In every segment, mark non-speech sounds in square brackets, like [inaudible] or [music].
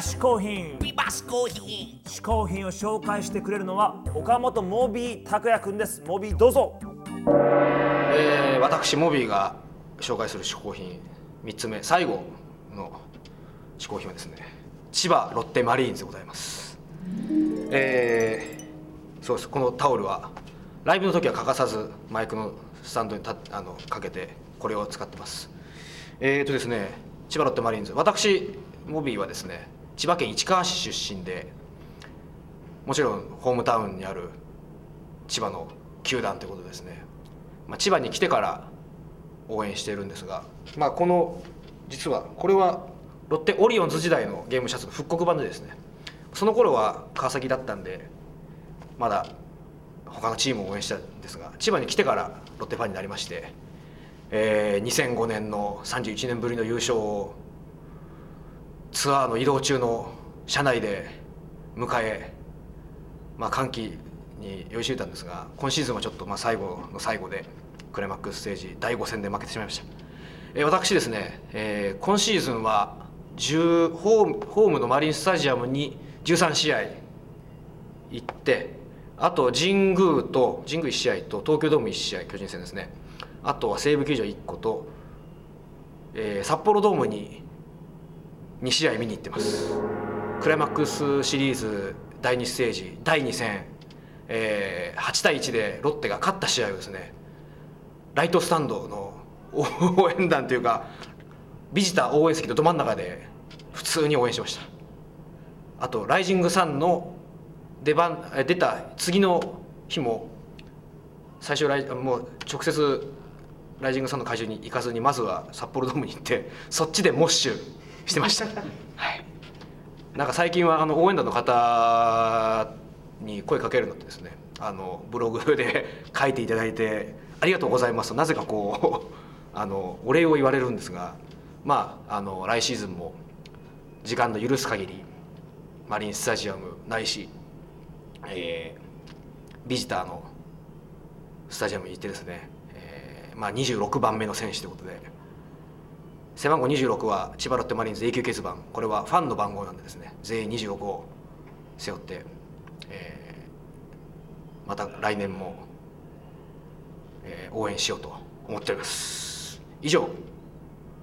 嗜好品ビバ嗜好品嗜好品を紹介してくれるのは岡本モビー拓也くんです。モビーどうぞ。えー私モビーが紹介する嗜好品3つ目最後の嗜好品はですね千葉ロッテマリーンズでございます。えーそうです。このタオルはライブの時は欠かさずマイクのスタンドにたあのかけてこれを使ってます。えーとですね千葉ロッテマリーンズ。私モビーはですね千葉県市川市出身でもちろんホームタウンにある千葉の球団ということですね、まあ、千葉に来てから応援しているんですが、まあ、この実はこれはロッテオリオンズ時代のゲームシャツの復刻版でですね。その頃は川崎だったんでまだ他のチームを応援したんですが千葉に来てからロッテファンになりまして、えー2005年の31年ぶりの優勝をツアーの移動中の車内で迎え、まあ、歓喜に酔いしれたんですが今シーズンはちょっとまあ最後の最後でクライマックスステージ第5戦で負けてしまいました、えー私ですね、えー今シーズンは10ホームホームのマリンスタジアムに13試合行ってあと神宮と神宮1試合と東京ドーム1試合巨人戦ですね。あとは西武球場1個と、えー札幌ドームに2試合見に行ってます。クライマックスシリーズ第2ステージ第2戦、えー8対1でロッテが勝った試合をですねライトスタンドの [laughs] 応援団というかビジター応援席のど真ん中で普通に応援しました。あとライジングサンの出番え出た次の日も最初ライもう直接ライジングサンの会場に行かずにまずは札幌ドームに行ってそっちでモッシュ。してました。[laughs] はい。なんか最近はあの応援団の方に声かけるのってですねあのブログで書いていただいて「ありがとうございます」となぜかこう [laughs] あのお礼を言われるんですがまああの来シーズンも時間の許す限りマリンスタジアムないし、えービジターのスタジアムに行ってですね、えーまあ、26番目の選手ということで背番号26は千葉ロッテマリーンズ永久欠番。これはファンの番号なんでですね。全員26を背負って、えーまた来年も、えー応援しようと思っております。以上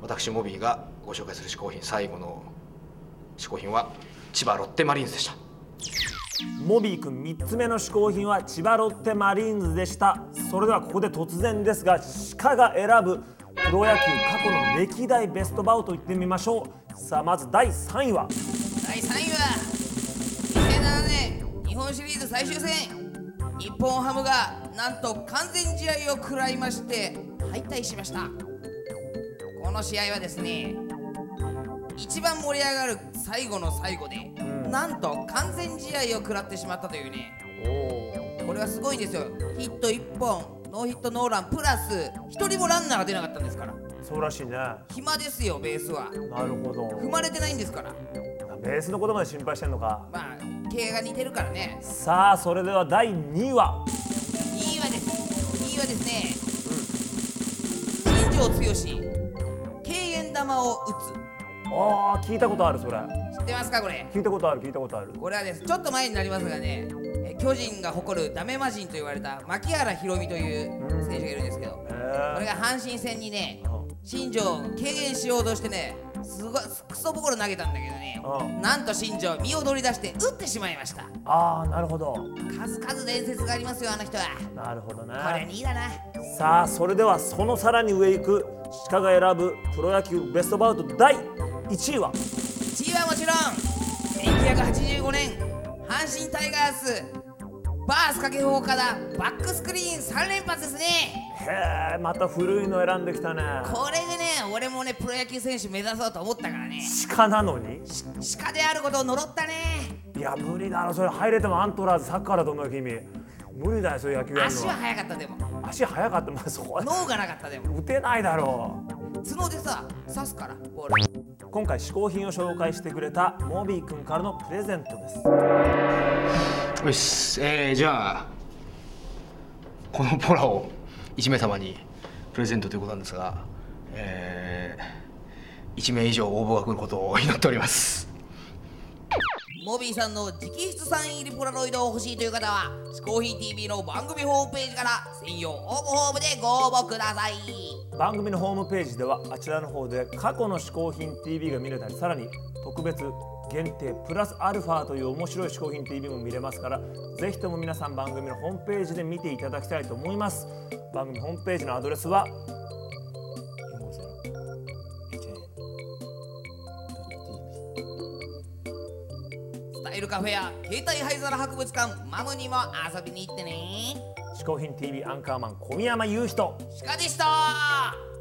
私モビーがご紹介する嗜好品最後の嗜好品は千葉ロッテマリーンズでした。モビーくん3つ目の嗜好品は千葉ロッテマリーンズでした。それではここで突然ですが鹿が選ぶプロ野球過去の歴代ベストバウトいってみましょう。さあまず第3位は。第3位は2007年日本シリーズ最終戦。日本ハムがなんと完全試合を食らいまして敗退しました。この試合はですね一番盛り上がる最後の最後で、なんと完全試合を食らってしまったというね。これはすごいんですよ。ヒット1本ノーヒットノーランプラス1人もランナーが出なかったんですから。そうらしいね。な暇ですよベースは。るほど。踏まれてないんですから。ベースのことまで心配してんのか。まあ経営が似てるからね。さあそれでは第2位は。2位はです。2位はですね。新庄剛志敬遠球を打あー聞いたことあるそれ。つ知ってますかこれ？聞いたことある聞いたことある。これはです。ちょっと前になりますがね。え巨人が誇るダメ魔人と言われた牧原宏美という選手がいるんですけどこへれが阪神戦にね新庄を軽減しようとしてねすごいクソボコロ投げたんだけどねうん。なんと新庄身を乗り出して打ってしまいました。ああなるほど。数々伝説がありますよあの人は。なるほどね。これ2位だな。さあそれではそのさらに上行く鹿が選ぶプロ野球ベストバウト第1位は？1位はもちろん1985年阪神タイガースバース掛布岡田バックスクリーン3連発ですね。へえまた古いの選んできたね。これでね俺もねプロ野球選手目指そうと思ったからね。鹿なのに？鹿であることを呪ったね。いや無理だろそれ。入れてもアントラーズサッカーだと思うよ君。無理だよそういう野球やるの足は速かったでも。足速かった。まあそこは脳がなかったでも。打てないだろ角でさ刺すからボール。う今回嗜好品を紹介してくれたモビー君からのプレゼントですよし、えー、じゃあこのポラを1名様にプレゼントということなんですが、えー、1名以上応募が来ることを祈っております。モビーさんの直筆サイン入りポラロイドを欲しいという方は「嗜好品 TV」の番組ホームページから専用応募フォームでご応募ください。番組のホームページではあちらの方で過去の嗜好品 TV が見れたりさらに特別限定プラスアルファという面白い嗜好品 TV も見れますからぜひとも皆さん番組のホームページで見ていただきたいと思います。番組ホームページのアドレスはスタイルカフェや携帯灰皿博物館マムにも遊びに行ってね。嗜好品 TV アンカーマン小宮山雄人シカでした